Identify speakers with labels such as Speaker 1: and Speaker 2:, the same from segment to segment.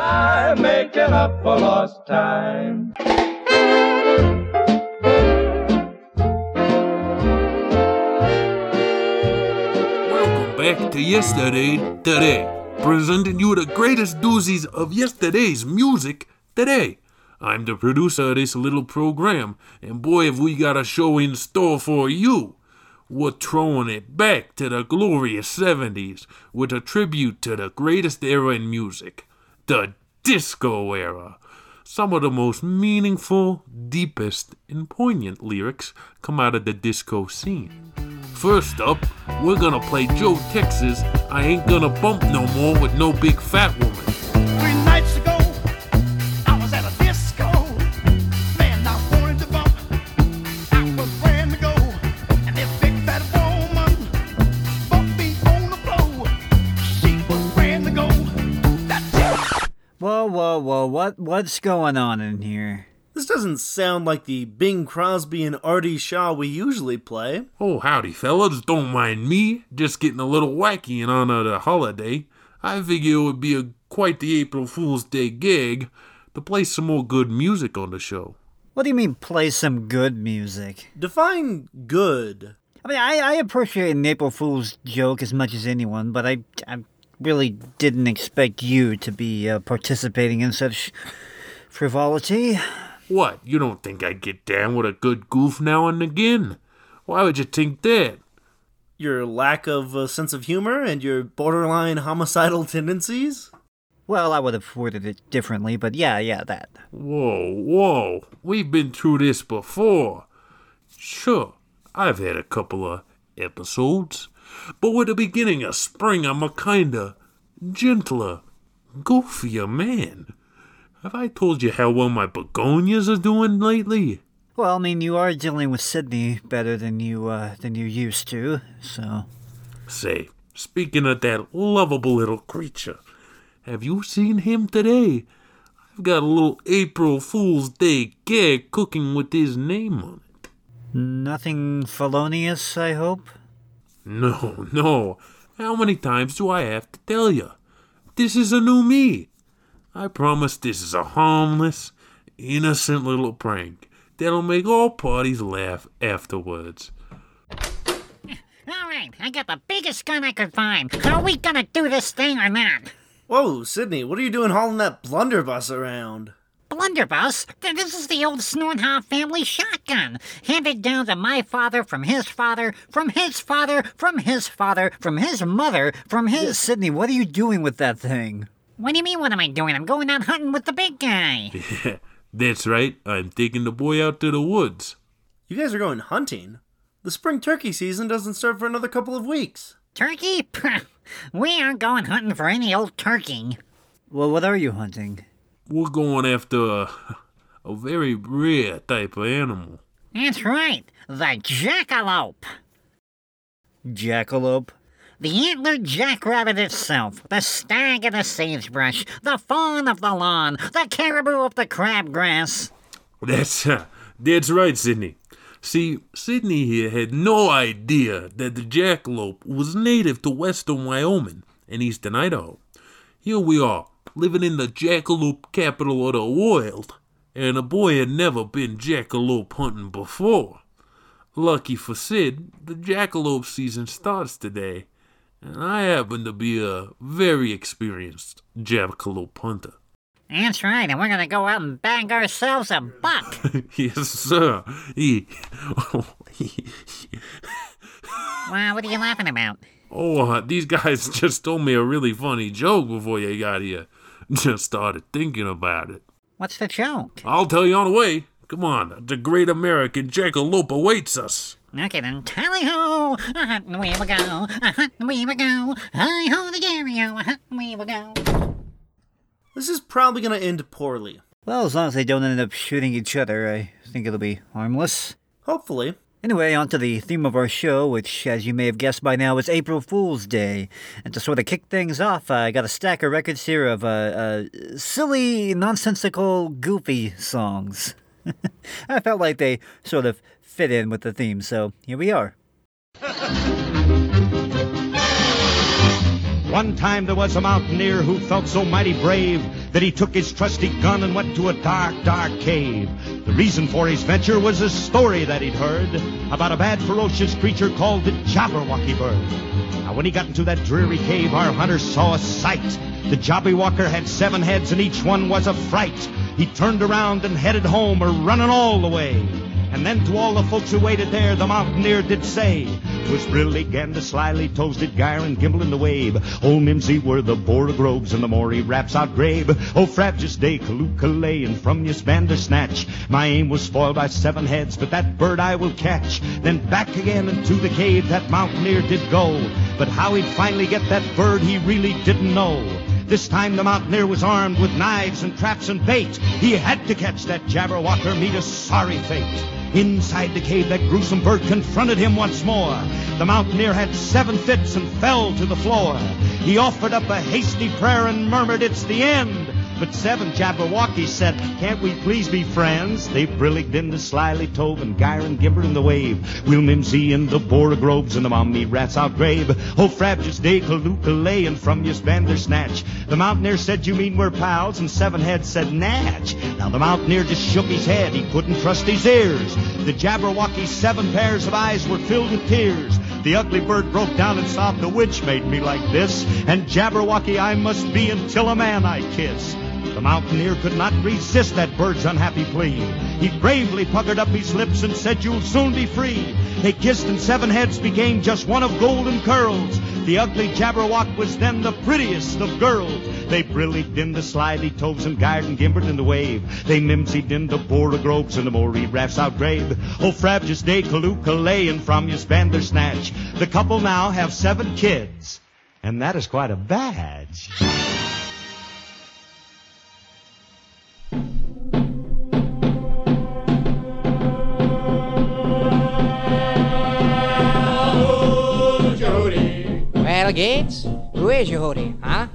Speaker 1: by making up for lost time.
Speaker 2: Welcome back to Yesterday Today, presenting you the greatest doozies of yesterday's music today. I'm the producer of this little program, and boy, have we got a show in store for you. We're throwing it back to the glorious 70s with a tribute to the greatest era in music, the disco era. Some of the most meaningful, deepest, and poignant lyrics come out of the disco scene. First up, we're gonna play Joe Texas. I ain't gonna bump no more with no big fat woman.
Speaker 3: Whoa, whoa, whoa! What what's going on in here?
Speaker 4: This doesn't sound like the Bing Crosby and Artie Shaw we usually play.
Speaker 2: Oh, howdy, fellas. Don't mind me. Just getting a little wacky in honor of the holiday. I figure it would be a, quite the April Fool's Day gig to play some more good music on the show.
Speaker 3: What do you mean play some good music?
Speaker 4: Define good.
Speaker 3: I mean, I, I appreciate an April Fool's joke as much as anyone, but I, I really didn't expect you to be uh, participating in such frivolity.
Speaker 2: What, you don't think I get down with a good goof now and again? Why would you think that?
Speaker 4: Your lack of uh, sense of humor and your borderline homicidal tendencies?
Speaker 3: Well, I would have worded it differently, but yeah, yeah, that.
Speaker 2: Whoa, whoa, we've been through this before. Sure, I've had a couple of episodes, but with the beginning of spring, I'm a kinda gentler, goofier man. Have I told you how well my begonias are doing lately?
Speaker 3: Well, I mean, you are dealing with Sydney better than you uh, than you used to, so.
Speaker 2: Say, speaking of that lovable little creature, have you seen him today? I've got a little April Fool's Day gag cooking with his name on it.
Speaker 3: Nothing felonious, I hope?
Speaker 2: No, no. How many times do I have to tell you? This is a new me. I promise this is a harmless, innocent little prank that'll make all parties laugh afterwards.
Speaker 5: All right, I got the biggest gun I could find. Are we gonna do this thing or not?
Speaker 4: Whoa, Sydney, what are you doing hauling that blunderbuss around?
Speaker 5: Blunderbuss? This is the old Snornhoff family shotgun, handed down to my father from his father, from his father, from his father, from his mother, from his.
Speaker 3: Sydney, what are you doing with that thing?
Speaker 5: What do you mean? What am I doing? I'm going out hunting with the big guy.
Speaker 2: That's right, I'm taking the boy out to the woods.
Speaker 4: You guys are going hunting? The spring turkey season doesn't start for another couple of weeks.
Speaker 5: Turkey? we aren't going hunting for any old turkey.
Speaker 3: Well, what are you hunting?
Speaker 2: We're going after a, a very rare type of animal.
Speaker 5: That's right, the jackalope.
Speaker 3: Jackalope?
Speaker 5: The antlered jackrabbit itself, the stag of the sagebrush, the fawn of the lawn, the caribou of the crabgrass.
Speaker 2: That's uh, that's right, Sydney. See, Sydney here had no idea that the jackalope was native to western Wyoming and eastern Idaho. Here we are, living in the jackalope capital of the world, and the boy had never been jackalope hunting before. Lucky for Sid, the jackalope season starts today, and I happen to be a very experienced jackalope hunter.
Speaker 5: That's right, and we're gonna go out and bang ourselves a buck.
Speaker 2: yes, sir.
Speaker 5: Wow, what are you laughing about?
Speaker 2: Oh, uh, these guys just told me a really funny joke before you got here. Just started thinking about it.
Speaker 5: What's the joke?
Speaker 2: I'll tell you on the way. Come on, the great American jackalope awaits us.
Speaker 5: Okay then, tally ho, a hunting uh-huh, we will go, a hunting we will go, hi ho the Gario, a hunting uh-huh, we will go.
Speaker 4: This is probably going to end poorly.
Speaker 3: Well, as long as they don't end up shooting each other, I think it'll be harmless.
Speaker 4: Hopefully.
Speaker 3: Anyway, on to the theme of our show, which, as you may have guessed by now, is April Fool's Day. And to sort of kick things off, I got a stack of records here of uh, uh, silly, nonsensical, goofy songs. I felt like they sort of fit in with the theme, so here we are.
Speaker 6: One time there was a mountaineer who felt so mighty brave
Speaker 7: that he took his trusty gun and went to a dark, dark cave. The reason for his venture was a story that he'd heard about a bad, ferocious creature called the Jabberwocky bird. Now, when he got into that dreary cave, our hunter saw a sight. The Jabberwocker had seven heads, and each one was a fright. He turned around and headed home, a running all the way. And then to all the folks who waited there, the mountaineer did say, "'Twas Brillig and the slyly toasted gyre and gimble in the wave. Old Mimsy were the borogoves and the Maury raps out grave. Oh, Frabjous Day, Kalookalay, and from you Bandersnatch. My aim was spoiled by seven heads, but that bird I will catch. Then back again into the cave that mountaineer did go. But how he'd finally get that bird, he really didn't know. This time the mountaineer was armed with knives and traps and bait. He had to catch that Jabberwocker, meet a sorry fate. Inside the cave, that gruesome bird confronted him once more. The mountaineer had seven fits and fell to the floor. He offered up a hasty prayer and murmured, It's the end. But seven Jabberwocky said, Can't we please be friends? They brilligged been the slyly tove and gyre and gimber in the wave. We'll mimsy in the borogoves and the mommy rats out grave. Oh, Frabjous Day, Kalookalay, and from you Bandersnatch. The mountaineer said, You mean we're pals? And seven heads said, Natch. Now the mountaineer just shook his head. He couldn't trust his ears. The Jabberwocky's seven pairs of eyes were filled with tears. The ugly bird broke down and sobbed, The witch made me like this, and Jabberwocky I must be until a man I kiss. The mountaineer could not resist that bird's unhappy plea. He bravely puckered up his lips and said, You'll soon be free. They kissed, and seven heads became just one of golden curls. The ugly Jabberwock was then the prettiest of girls. They brillied in the slyly toves and gyred and gimbered in the wave. They mimsied in the borogoves and the Maury rafts out grave. Oh, Frabjous Day, Kalookalay, and from you Bandersnatch. The couple now have seven kids, and that is quite a badge.
Speaker 6: Well, Gates, who is Yehoodi, huh?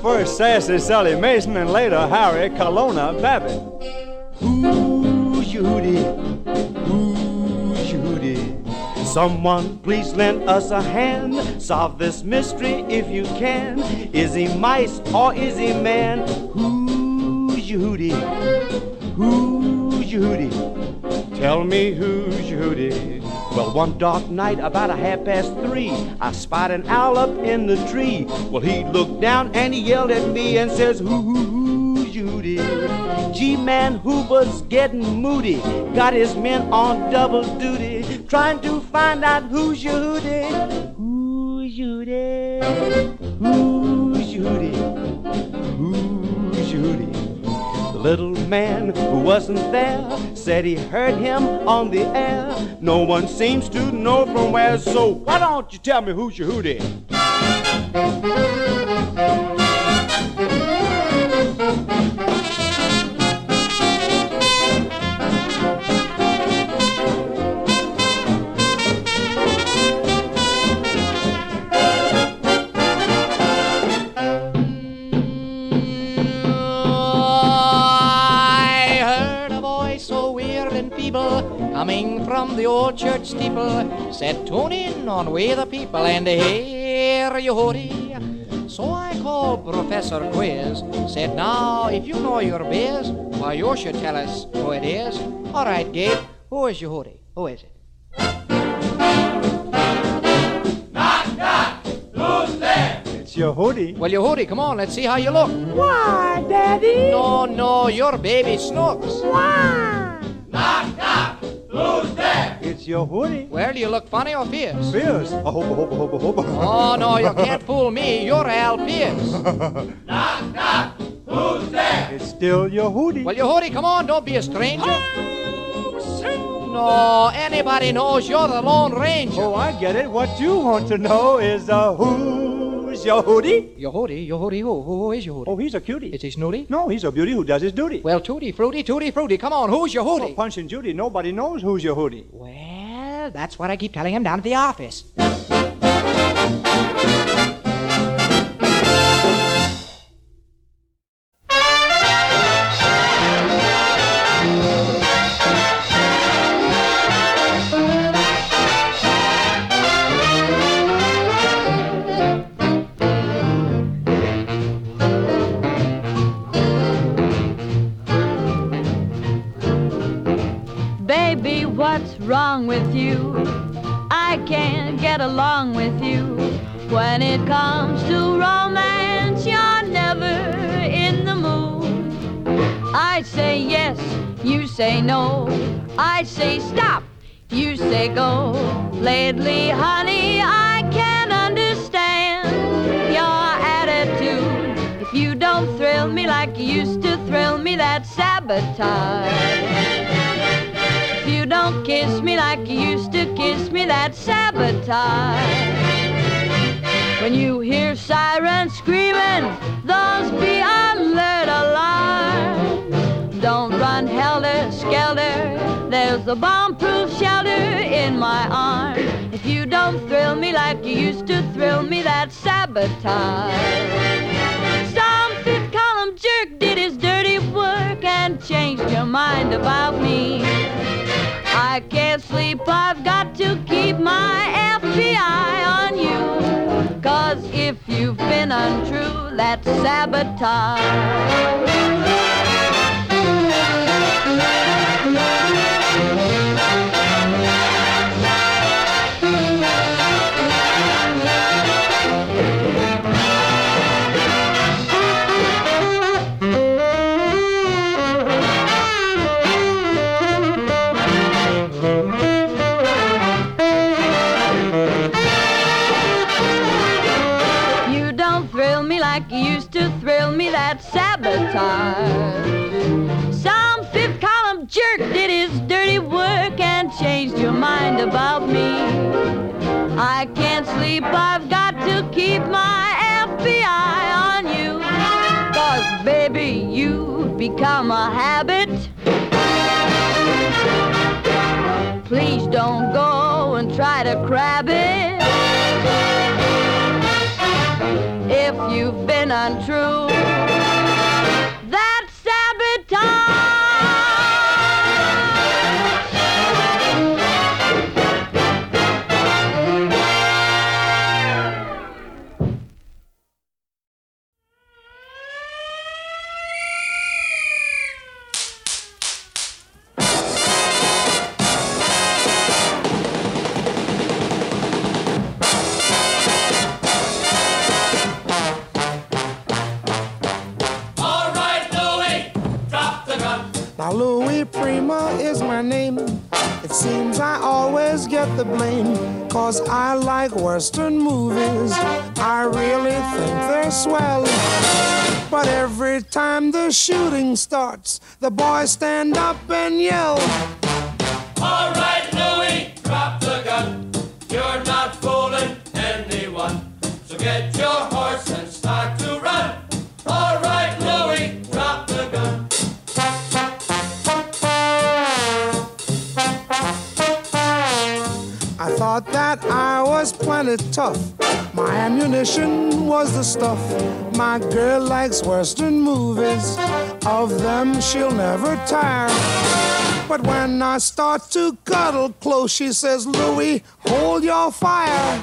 Speaker 8: First sassy Sally Mason and later Harry Colonna Babbitt. Who's Yehoodi? Someone please lend us a hand. Solve this mystery if you can. Is he mice or is he man? Who's Yehoodi? Who's Yehoodi? Tell me who's Yehoodi? Well, one dark night, about a half past three, I spied an owl up in the tree. Well, he looked down and he yelled at me and says, Who, hoodie? G-Man who was getting moody, got his men on double duty, trying to find out who's your. Who's your? Who's your? Who's your? The little man who wasn't there said he heard him on the air. No one seems to know from where, so why don't you tell me who's
Speaker 6: Yehoodi? The old church steeple. Said, Tune in on We the People and hear Yehoodi. So I called Professor Quiz. Said, Now, if you know your biz, why, you should tell us who it is. All right, Gabe, who is Yehoodi? Who is it?
Speaker 8: It's Yehoodi.
Speaker 6: Well, Yehoodi, come on, let's see how you look.
Speaker 8: Why, Daddy?
Speaker 6: No, no, your baby Snooks.
Speaker 8: It's Yehoodi.
Speaker 6: Where do you look funny or fierce?
Speaker 8: Fierce. Hope.
Speaker 6: Oh, no, you can't fool me. You're Al Pearce. Knock, knock. Who's there?
Speaker 8: It's still Yehoodi.
Speaker 6: Well, Yehoodi, come on, don't be a stranger. No, anybody knows you're the Lone Ranger.
Speaker 8: Oh, I get it. What you want to know is a uh, who's Yehoodi?
Speaker 6: Your hoodie, Yehoodi, who? Who is Yehoodi?
Speaker 8: Oh, he's a cutie.
Speaker 6: Is he snooty?
Speaker 8: No, he's a beauty who does his duty.
Speaker 6: Well, Tootie Fruity, Tootie Fruity, come on, who's your
Speaker 8: Oh,
Speaker 6: hoodie?
Speaker 8: Punch and Judy, nobody knows who's Yehoodi.
Speaker 6: Well, that's what I keep telling him down at the office.
Speaker 9: Wrong with you? I can't get along with you. When it comes to romance, you're never in the mood. I say yes, you say no. I say stop, you say go. Lately, honey, I can't understand your attitude. If you don't thrill me like you used to thrill me, that's sabotage. Don't kiss me like you used to kiss me, that's sabotage. When you hear sirens screaming, those be alert alarm. Don't run helter skelter, there's a bomb-proof shelter in my arm. If you don't thrill me like you used to thrill me, that's sabotage. Some fifth column jerk did his dirty work and changed your mind about me. I can't sleep, I've got to keep my FBI on you. Cause if you've been untrue, that's You sabotage. Some fifth column jerk did his dirty work and changed your mind about me. I can't sleep, I've got to keep my FBI on you. Cause baby, you've become a habit. Please don't go and try to grab it. If you've been untrue,
Speaker 10: get the blame. Cause I like Western movies. I really think they're swell. But every time the shooting starts, the boys stand up and yell. I was plenty tough. My ammunition was the stuff. My girl likes Western movies. Of them, she'll never tire. But when I start to cuddle close, she says, Louie, hold your fire.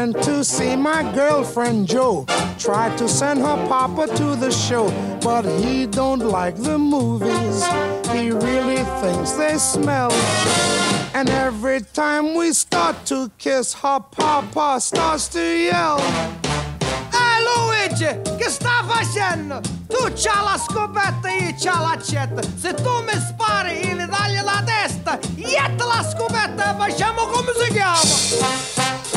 Speaker 10: Went to see my girlfriend Joe. Tried to send her papa to the show, but he don't like the movies. He really thinks they smell. And every time we start to kiss, her papa starts to yell.
Speaker 11: Eh Luigi, che sta facendo? Tu c'ha la scopetta io c'ha l'accetta. Se tu mi spari e mi tagli la testa, ietta la scopetta e facciamo come si chiama.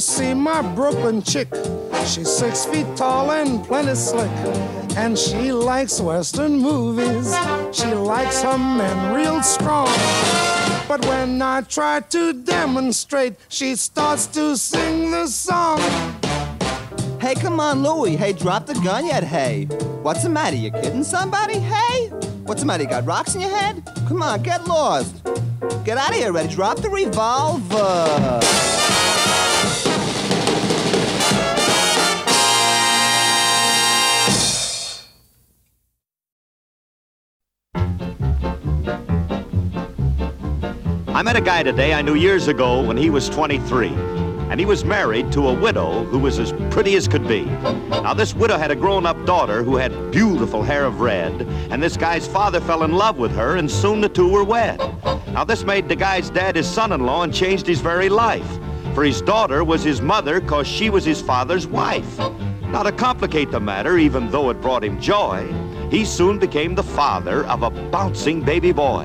Speaker 10: See my Brooklyn chick. She's six feet tall and plenty slick. And she likes Western movies. She likes her men real strong. But when I try to demonstrate, she starts to sing the song.
Speaker 12: Hey, come on, Louie. Hey, drop the gun yet, hey. What's the matter? You kidding somebody? Hey? What's the matter? You got rocks in your head? Come on, get lost. Get out of here, Red. Drop the revolver.
Speaker 13: I met a guy today I knew years ago when he was 23. And he was married to a widow who was as pretty as could be. Now, this widow had a grown up daughter who had beautiful hair of red, and this guy's father fell in love with her, and soon the two were wed. Now, this made the guy's dad his son in law and changed his very life. For his daughter was his mother because she was his father's wife. Now, to complicate the matter, even though it brought him joy, he soon became the father of a bouncing baby boy.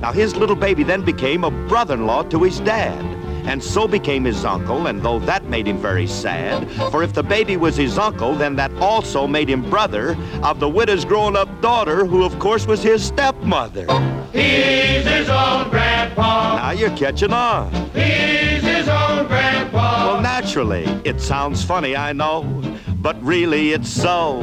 Speaker 13: Now, his little baby then became a brother in law to his dad, and so became his uncle, and though that made him very sad, for if the baby was his uncle, then that also made him brother of the widow's grown up daughter, who of course was his stepmother.
Speaker 1: He's his own grandpa.
Speaker 13: Now you're catching on.
Speaker 1: He's his own grandpa.
Speaker 13: Well, naturally, it sounds funny, I know, but really it's so.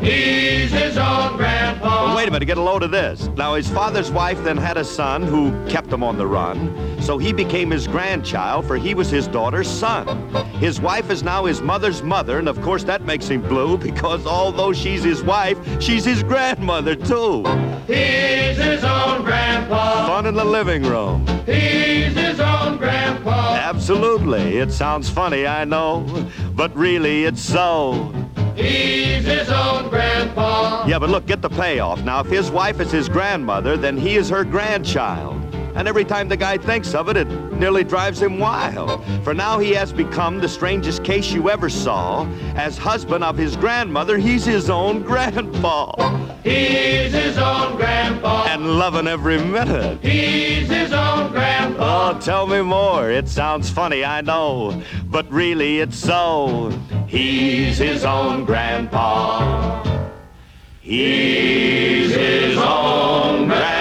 Speaker 1: He's his own grandpa.
Speaker 13: Well, wait a minute, get a load of this. Now, his father's wife then had a son who kept him on the run, so he became his grandchild, for he was his daughter's son. His wife is now his mother's mother, and of course that makes him blue because although she's his wife, she's his grandmother too.
Speaker 1: He's his own grandpa.
Speaker 13: Fun in the living room.
Speaker 1: He's his own grandpa.
Speaker 13: Absolutely. It sounds funny, I know, but really it's so.
Speaker 1: He's his own grandpa.
Speaker 13: Yeah, but look, get the payoff. Now, if his wife is his grandmother, then he is her grandchild. And every time the guy thinks of it, it nearly drives him wild. For now he has become the strangest case you ever saw. As husband of his grandmother, he's his own grandpa.
Speaker 1: He's his own grandpa.
Speaker 13: And loving every minute.
Speaker 1: He's his own grandpa.
Speaker 13: Oh, tell me more. It sounds funny, I know. But really, it's so. He's his own grandpa. He's his own grandpa.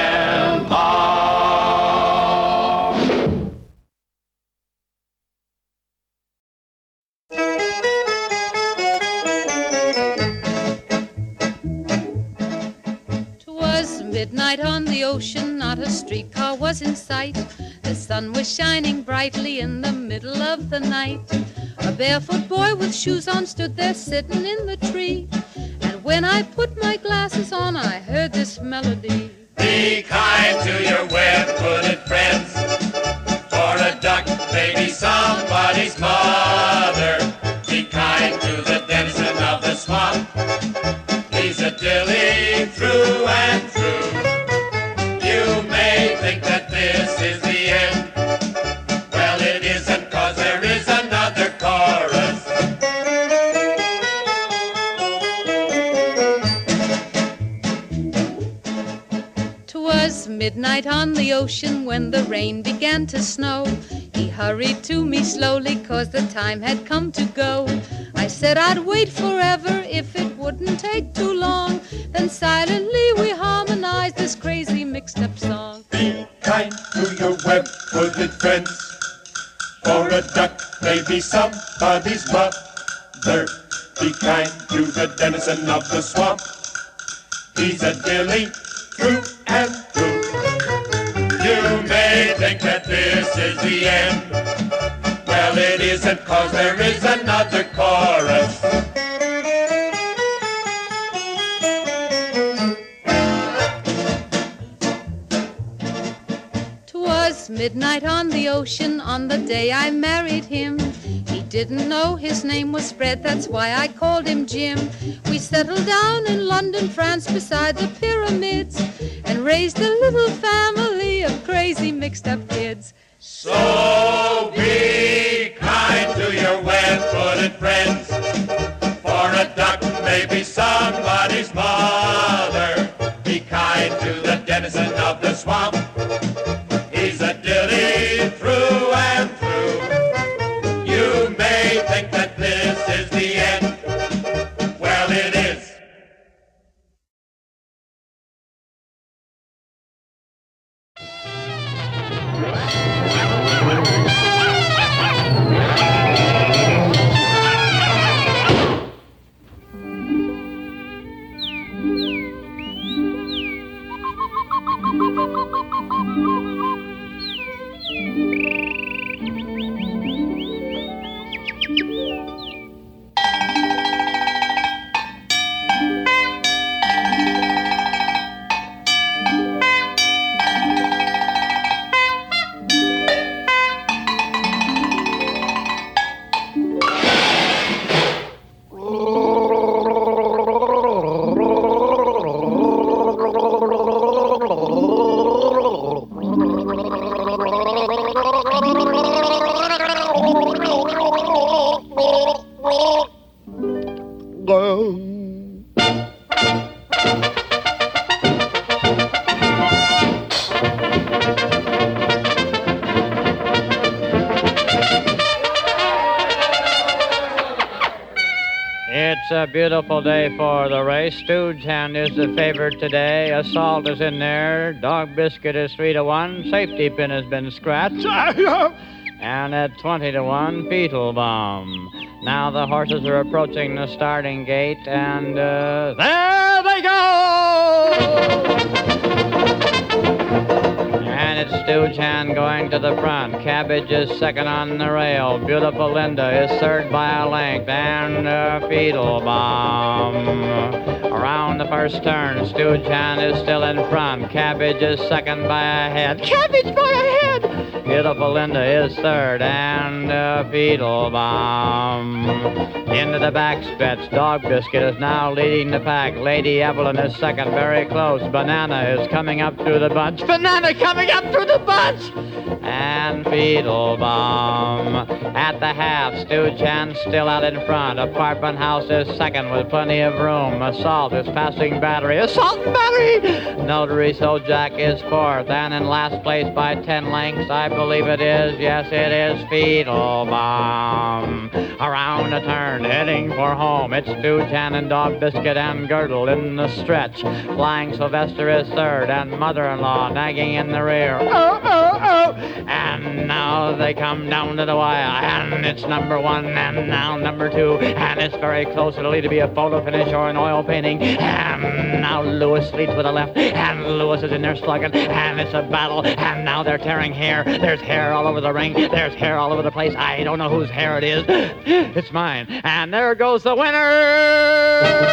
Speaker 14: Midnight on the ocean, not a streetcar was in sight. The sun was shining brightly in the middle of the night. A barefoot boy with shoes on stood there sitting in the tree. And when I put my glasses on, I heard this melody.
Speaker 1: Be kind to your web-footed friends. For a duck may be somebody's mother. Be kind to the denizen of the swamp.
Speaker 14: On the ocean when the rain began to snow. He hurried to me slowly, cause the time had come to go. I said I'd wait forever if it wouldn't take too long. Then silently we harmonized this crazy mixed up song.
Speaker 1: Be kind to your web-footed friends. For a duck may be somebody's mother. Be kind to the denizen of the swamp. He's a dilly through and is the end. Well, it isn't, cause there is another chorus.
Speaker 14: Twas midnight on the ocean on the day I married him. He didn't know his name was Fred, that's why I called him Jim. We settled down in London, France, beside the pyramids, and raised a little family of crazy mixed up kids.
Speaker 1: So be kind to your web-footed friends. For a duck may be somebody's mother. Be kind to the denizen of the swamp. He's a dilly through and through. You may think that this is the end. Well, it is.
Speaker 15: Beautiful day for the race. Stooge Hand is the favorite today. Assault is in there. Dog Biscuit is 3 to 1. Safety Pin has been scratched. and at 20 to 1, Beetlebaum. Now the horses are approaching the starting gate, and uh, there they go! It's Hand going to the front. Cabbage is second on the rail. Beautiful Linda is third by a length. And uh, Beetlebaum. Around the first turn, Stooge Hand is still in front. Cabbage is second by a head. Cabbage by a head! Beautiful Linda is third. And uh, Beetlebaum. Into the back stretch. Dog Biscuit is now leading the pack. Lady Evelyn is second, very close. Banana is coming up through the bunch. Banana coming up through the bunch! And Beetlebaum. At the half, Stooge Hand still out in front. Apartment House is second with plenty of room. Assault is passing Battery. Assault and Battery! Notary Sojac is fourth. And in last place by 10 lengths, I believe it is. Yes, it is Beetlebaum. Around a turn, heading for home. It's and Dog Biscuit and Girdle in the stretch. Flying Sylvester is third, and mother-in-law nagging in the rear. Oh, oh, oh! And now they come down to the wire, and it's number one, and now number two, and it's very close. It'll either be a photo finish or an oil painting. And now Lewis leads with the left, and Lewis is in there slugging, and it's a battle, and now they're tearing. There's hair all over the ring. There's hair all over the place. I don't know whose hair it is. It's mine. And there goes the winner!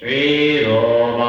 Speaker 15: Fetal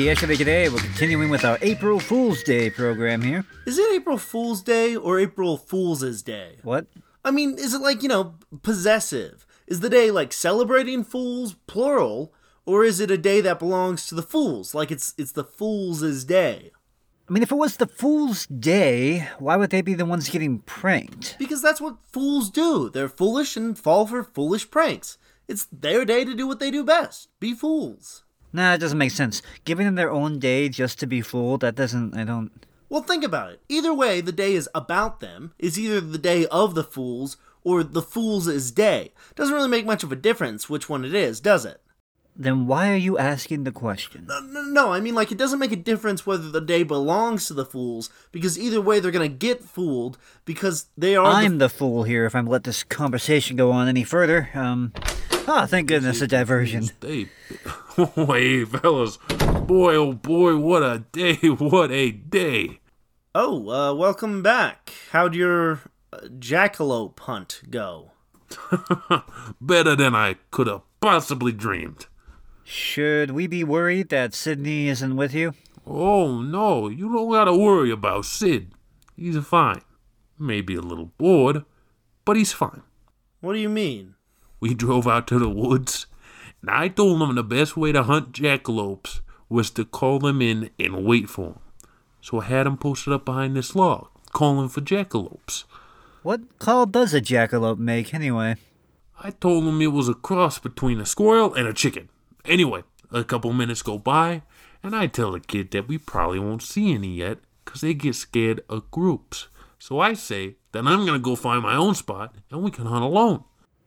Speaker 3: Yesterday Today. We're continuing with our April Fool's Day program here.
Speaker 4: Is it April Fool's Day or April Fool's Day?
Speaker 3: What?
Speaker 4: I mean, is it like, you know, possessive? Is the day like celebrating fools, plural, or is it a day that belongs to the fools? Like it's it's the Fool's Day?
Speaker 3: I mean, if it was the Fool's Day, why would they be the ones getting pranked?
Speaker 4: Because that's what fools do. They're foolish and fall for foolish pranks. It's their day to do what they do best. Be fools.
Speaker 3: Nah, it doesn't make sense. Giving them their own day just to be fooled, that doesn't, I don't.
Speaker 4: Well, think about it. Either way, the day is about them. Is either the day of the fools or the fools' is day. Doesn't really make much of a difference which one it is, does it?
Speaker 3: Then why are you asking the question?
Speaker 4: No, no, no, I mean, like, it doesn't make a difference whether the day belongs to the fools, because either way, they're gonna get fooled, because they are.
Speaker 3: I'm the fool here if I'm let this conversation go on any further. Um. Ah, thank goodness, a diversion.
Speaker 2: Hey, hey, fellas. Boy, oh boy, what a day, what a day.
Speaker 4: Oh, uh, welcome back. How'd your uh, jackalope hunt go?
Speaker 2: Better than I could have possibly dreamed.
Speaker 3: Should we be worried that Sydney isn't with you?
Speaker 2: Oh, no, you don't gotta worry about Sid. He's fine. Maybe a little bored, but he's fine.
Speaker 4: What do you mean?
Speaker 2: We drove out to the woods, and I told him the best way to hunt jackalopes was to call them in and wait for him. So I had him posted up behind this log, calling for jackalopes.
Speaker 3: What call does a jackalope make, anyway?
Speaker 2: I told him it was a cross between a squirrel and a chicken. Anyway, a couple minutes go by, and I tell the kid that we probably won't see any yet, 'cause they get scared of groups. So I say that I'm gonna go find my own spot, and we can hunt alone.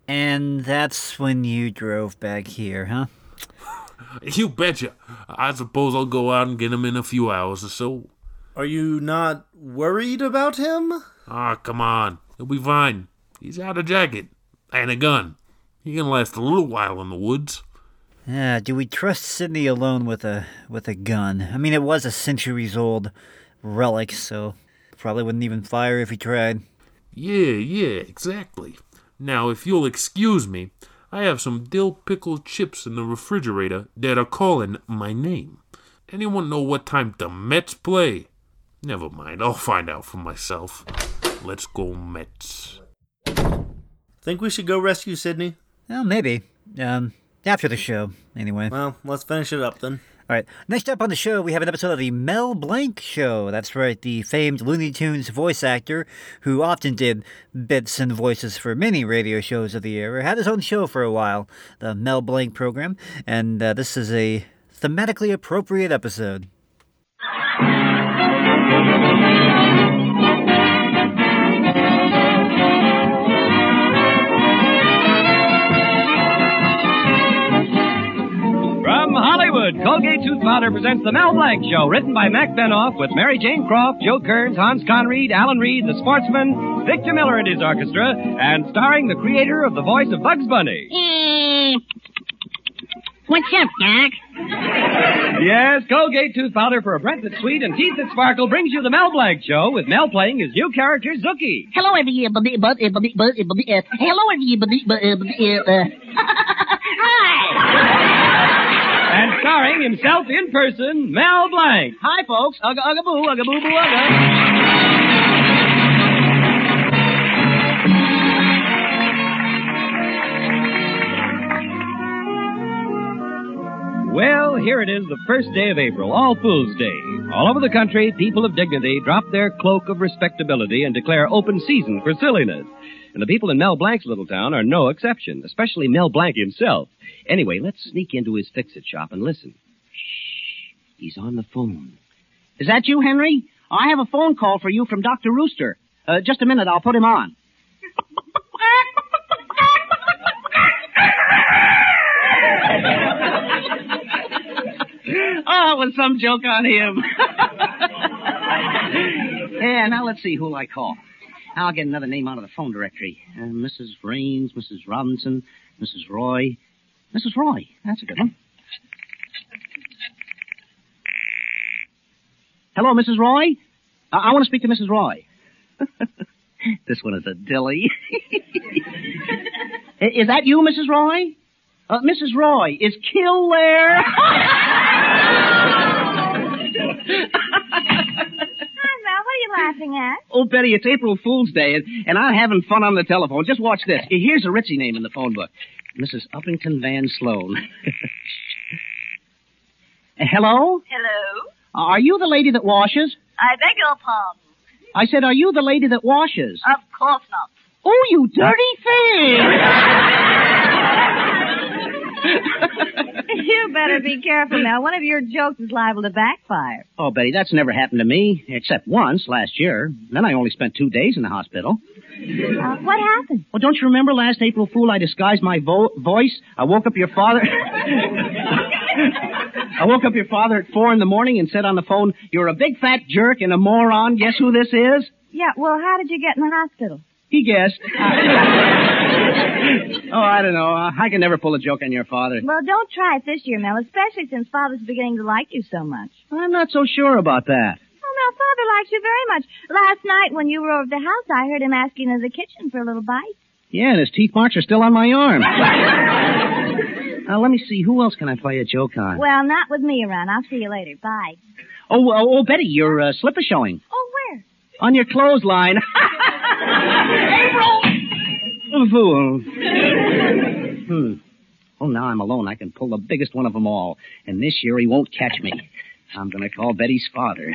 Speaker 3: And that's when you drove back here, huh?
Speaker 2: You betcha. I suppose I'll go out and get him in a few hours or so.
Speaker 4: Are you not worried about him?
Speaker 2: Ah, come on. He'll be fine. He's got a jacket and a gun. He can last a little while in the woods.
Speaker 3: Yeah, do we trust Sydney alone with a with a gun? I mean, it was a centuries old relic, so probably wouldn't even fire if he tried.
Speaker 2: Yeah, yeah, exactly. Now, if you'll excuse me, I have some dill pickle chips in the refrigerator that are calling my name. Anyone know what time the Mets play? Never mind, I'll find out for myself. Let's go Mets.
Speaker 4: Think we should go rescue Sydney?
Speaker 3: Well, maybe. Um, after the show, anyway.
Speaker 4: Well, let's finish it up then.
Speaker 3: All right. Next up on the show, we have an episode of the Mel Blanc Show. That's right, the famed Looney Tunes voice actor who often did bits and voices for many radio shows of the era. Had his own show for a while, the Mel Blanc program, and uh, this is a thematically appropriate episode.
Speaker 16: Tooth Powder presents The Mel Blanc Show, written by Mac Benoff with Mary Jane Croft, Joe Kearns, Hans Conried, Alan Reed, the sportsman, Victor Miller and his orchestra, and starring the creator of the voice of Bugs Bunny.
Speaker 17: Eh, What's up, Doc?
Speaker 16: Yes, Colgate Tooth Powder for a breath that's sweet and teeth that sparkle brings you The Mel Blanc Show with Mel playing his new character, Zookie.
Speaker 17: Hello, everybody. But, uh, but, but, but, hello, everybody. But, uh, uh, uh,
Speaker 16: And starring himself in person, Mel Blanc. Hi, folks. Ugga, ugga, boo, ugga, boo, boo, ugga. Well, here it is, the first day of April, All Fool's Day. All over the country, people of dignity drop their cloak of respectability and declare open season for silliness. And the people in Mel Blanc's little town are no exception, especially Mel Blanc himself. Anyway, let's sneak into his fix-it shop and listen. Shh, he's on the phone.
Speaker 18: Is that you, Henry? I have a phone call for you from Dr. Rooster. Uh, just a minute, I'll put him on. oh, it was some joke on him. yeah, now let's see who'll I call. I'll get another name out of the phone directory. Uh, Mrs. Raines, Mrs. Robinson, Mrs. Roy. Mrs. Roy, that's a good one. Hello, Mrs. Roy? I, want to speak to Mrs. Roy. this one is a dilly. Is that you, Mrs. Roy? Uh, Mrs. Roy, is Kill there?
Speaker 19: laughing at?
Speaker 18: oh, Betty, it's April Fool's Day, and, and I'm having fun on the telephone. Just watch this. Here's a Ritzy name in the phone book. Mrs. Uppington Van Sloan. Uh, Hello?
Speaker 19: Hello?
Speaker 18: Are you the lady that washes?
Speaker 19: I beg your pardon.
Speaker 18: I said, are you the lady that washes?
Speaker 19: Of course not.
Speaker 18: Oh, you dirty thing!
Speaker 19: you better be careful, now. One of your jokes is liable to backfire.
Speaker 18: Oh, Betty, that's never happened to me, except once last year. Then I only spent two days in the hospital.
Speaker 19: Uh, what happened?
Speaker 18: Well, don't you remember last April Fool I disguised my vo- voice? I woke up your father. I woke up your father at four in the morning and said on the phone, "You're a big fat jerk and a moron. Guess who this is?"
Speaker 19: Yeah, well, how did you get in the hospital?
Speaker 18: He guessed. oh, I don't know. I can never pull a joke on your father.
Speaker 19: Well, don't try it this year, Mel, especially since Father's beginning to like you so much.
Speaker 18: I'm not so sure about that.
Speaker 19: Oh, Mel, Father likes you very much. Last night when you were over at the house, I heard him asking in the kitchen for a little bite.
Speaker 18: Yeah, and his teeth marks are still on my arm. now, let me see. Who else can I play a joke on?
Speaker 19: Well, not with me around. I'll see you later. Bye.
Speaker 18: Oh, oh, oh, Betty, your uh, slipper showing.
Speaker 19: Oh, where?
Speaker 18: On your clothesline. Fool. hmm. Oh, now I'm alone. I can pull the biggest one of them all. And this year he won't catch me. I'm going to call Betty's father.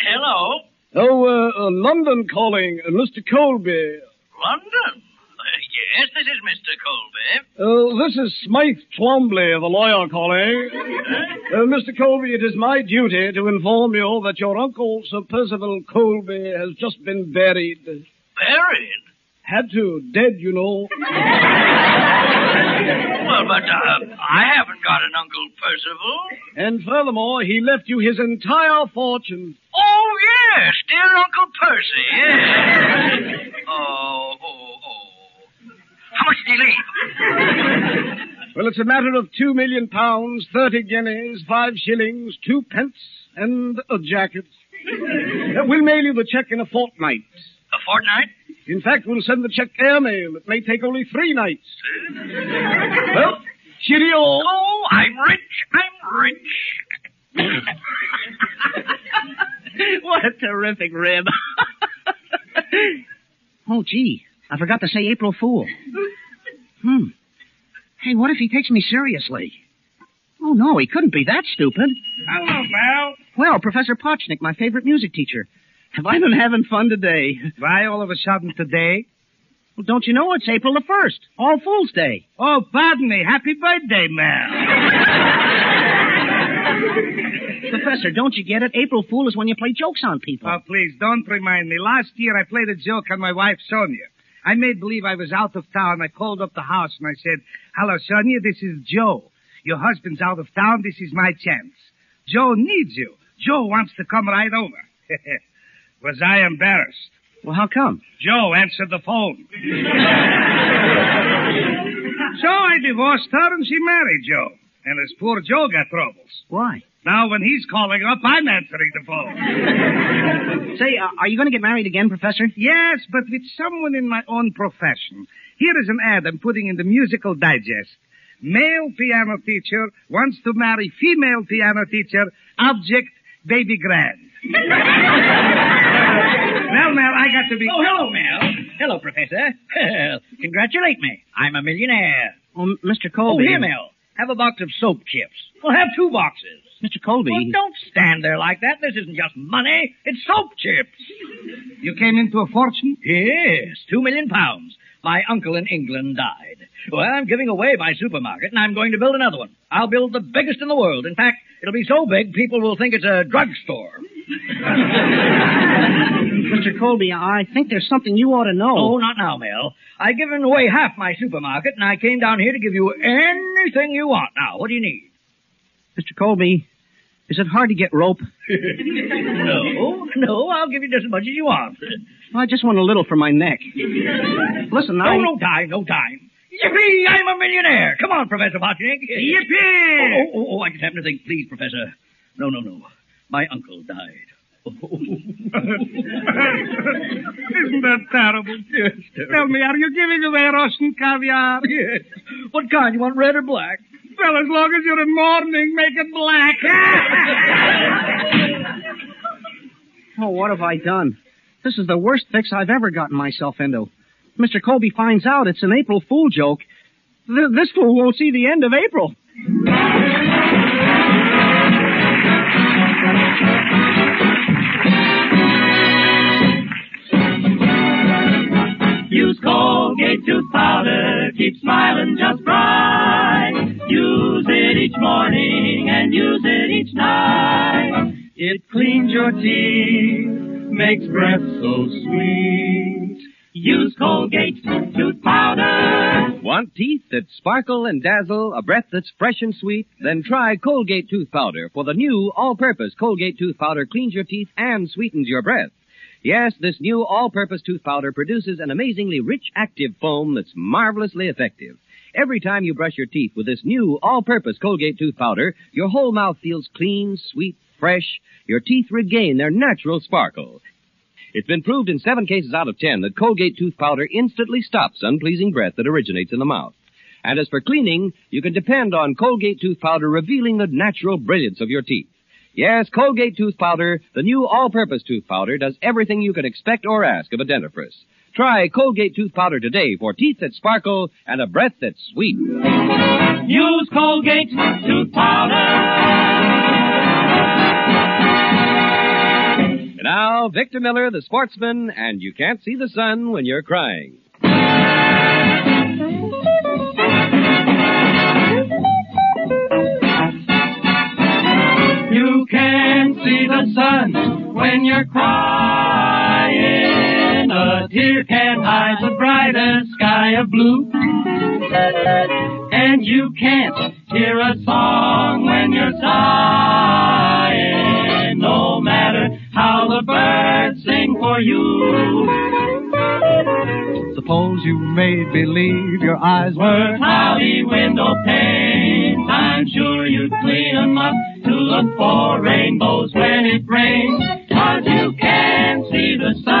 Speaker 20: Hello,
Speaker 21: Oh, uh, uh, London calling, uh, Mr. Colby.
Speaker 20: London. Yes, this is Mr. Colby.
Speaker 21: Uh, this is Smythe Twombly, the lawyer calling. Uh, Mr. Colby, it is my duty to inform you that your uncle, Sir Percival Colby, has just been buried.
Speaker 22: Buried?
Speaker 21: Had to. Dead, you know.
Speaker 22: Well, but uh, I haven't got an Uncle Percival.
Speaker 21: And furthermore, he left you his entire fortune.
Speaker 22: Oh, yes, dear Uncle Percy, yes. oh, oh. How much did he leave?
Speaker 21: Well, it's a matter of two million pounds, thirty guineas, five shillings, two pence, and a jacket. Uh, we'll mail you the check in a fortnight.
Speaker 22: A fortnight?
Speaker 21: In fact, we'll send the check airmail. It may take only three nights. well, cheerio.
Speaker 22: Oh, I'm rich, I'm rich.
Speaker 21: what a terrific rib.
Speaker 18: Oh, gee, I forgot to say April Fool. Hmm. Hey, what if he takes me seriously? Oh, no, he couldn't be that stupid.
Speaker 21: Hello, Val.
Speaker 18: Well, Professor Potchnick, my favorite music teacher. Have I been having fun today?
Speaker 21: Why all of a sudden today?
Speaker 18: Well, don't you know it's April the 1st? All Fool's Day.
Speaker 21: Oh, pardon me. Happy birthday, Mel.
Speaker 18: Professor, don't you get it? April Fool is when you play jokes on people.
Speaker 21: Oh, please, don't remind me. Last year I played a joke on my wife, Sonia. I made believe I was out of town. I called up the house and I said, Hello, Sonia, this is Joe. Your husband's out of town. This is my chance. Joe needs you. Joe wants to come right over. was I embarrassed?
Speaker 18: Well, how come?
Speaker 21: Joe answered the phone. so I divorced her and she married Joe. And this poor Joe got troubles.
Speaker 18: Why?
Speaker 21: Now when he's calling up, I'm answering the phone.
Speaker 18: Say, uh, are you going to get married again, Professor?
Speaker 21: yes, but with someone in my own profession. Here is an ad I'm putting in the musical digest. Male piano teacher wants to marry female piano teacher. Object, baby grand. well, Mel, I got to be...
Speaker 20: Oh, hello, Mel. Hello, Professor. Congratulate me. I'm a millionaire.
Speaker 18: Oh, Mr. Colby.
Speaker 20: Oh,
Speaker 18: Colby.
Speaker 20: here, Mel. Have a box of soap chips. Well, have two boxes.
Speaker 18: Mr. Colby.
Speaker 20: Well, don't stand there like that. This isn't just money. It's soap chips.
Speaker 21: You came into a fortune?
Speaker 20: Yes, two million pounds. My uncle in England died. Well, I'm giving away my supermarket, and I'm going to build another one. I'll build the biggest in the world. In fact, it'll be so big, people will think it's a drugstore.
Speaker 18: Mr. Colby, I think there's something you ought to know.
Speaker 20: Oh, not now, Mel. I've given away half my supermarket, and I came down here to give you anything you want. Now, what do you need?
Speaker 18: Mr. Colby, is it hard to get rope?
Speaker 20: no, no, I'll give you just as much as you want.
Speaker 18: I just want a little for my neck. Listen,
Speaker 20: no,
Speaker 18: I...
Speaker 20: no time, no time. Yippee! I'm a millionaire. Come on, Professor Potchnick.
Speaker 21: Yippee!
Speaker 20: Oh, oh, oh, oh, I just happen to think, please, Professor. No, no, no. My uncle died. Oh.
Speaker 21: Isn't that terrible?
Speaker 20: Yes,
Speaker 21: Tell me, are you giving away Russian caviar?
Speaker 20: Yes. What kind? You want red or black?
Speaker 21: Well, as long as you're in mourning, make it black.
Speaker 18: Oh, what have I done? This is the worst fix I've ever gotten myself into. Mr. Colby finds out it's an April Fool joke. Th- this fool won't see the end of April.
Speaker 23: Use Colgate tooth powder, keep smiling just right. Use it each morning and use it each night. It cleans your teeth, makes breath so sweet. Use Colgate tooth powder.
Speaker 16: Want teeth that sparkle and dazzle, a breath that's fresh and sweet? Then try Colgate Tooth Powder, for the new all-purpose Colgate Tooth Powder cleans your teeth and sweetens your breath. Yes, this new all-purpose tooth powder produces an amazingly rich active foam that's marvelously effective. Every time you brush your teeth with this new all-purpose Colgate tooth powder, your whole mouth feels clean, sweet, fresh. Your teeth regain their natural sparkle. It's been proved in seven cases out of ten that Colgate tooth powder instantly stops unpleasing breath that originates in the mouth. And as for cleaning, you can depend on Colgate tooth powder revealing the natural brilliance of your teeth. Yes, Colgate tooth powder, the new all-purpose tooth powder, does everything you can expect or ask of a dentifrice. Try Colgate tooth powder today for teeth that sparkle and a breath that's sweet.
Speaker 23: Use Colgate tooth powder.
Speaker 16: Now, Victor Miller, the sportsman, and you can't see the sun when you're crying.
Speaker 23: You can't see the sun when you're crying a here can't hide the brightest sky of blue. And you can't hear a song when you're sighing, no matter how the birds sing for you.
Speaker 24: Suppose you made believe your eyes were
Speaker 23: cloudy window panes. I'm sure you'd clean 'em up to look for rainbows when it rains. Cause you can't see the sun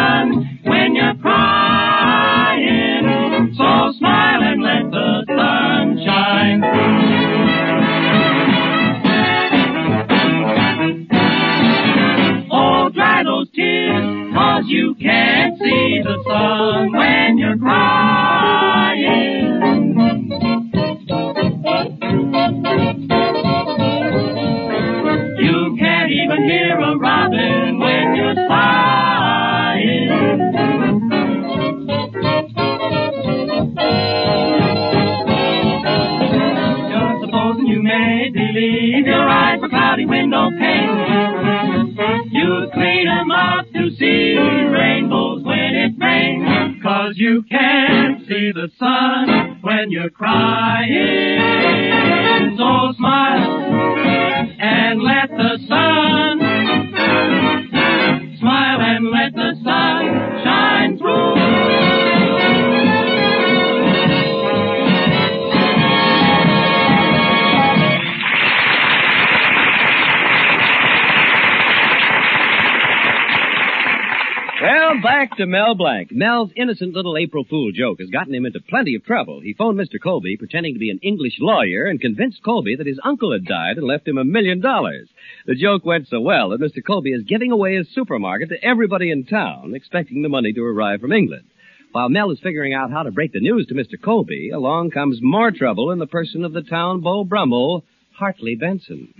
Speaker 23: to
Speaker 16: Mel Blanc. Mel's innocent little April Fool joke has gotten him into plenty of trouble. He phoned Mr. Colby pretending to be an English lawyer and convinced Colby that his uncle had died and left him a million dollars. The joke went so well that Mr. Colby is giving away his supermarket to everybody in town, expecting the money to arrive from England. While Mel is figuring out how to break the news to Mr. Colby, along comes more trouble in the person of the town Beau Brummel, Hartley Benson.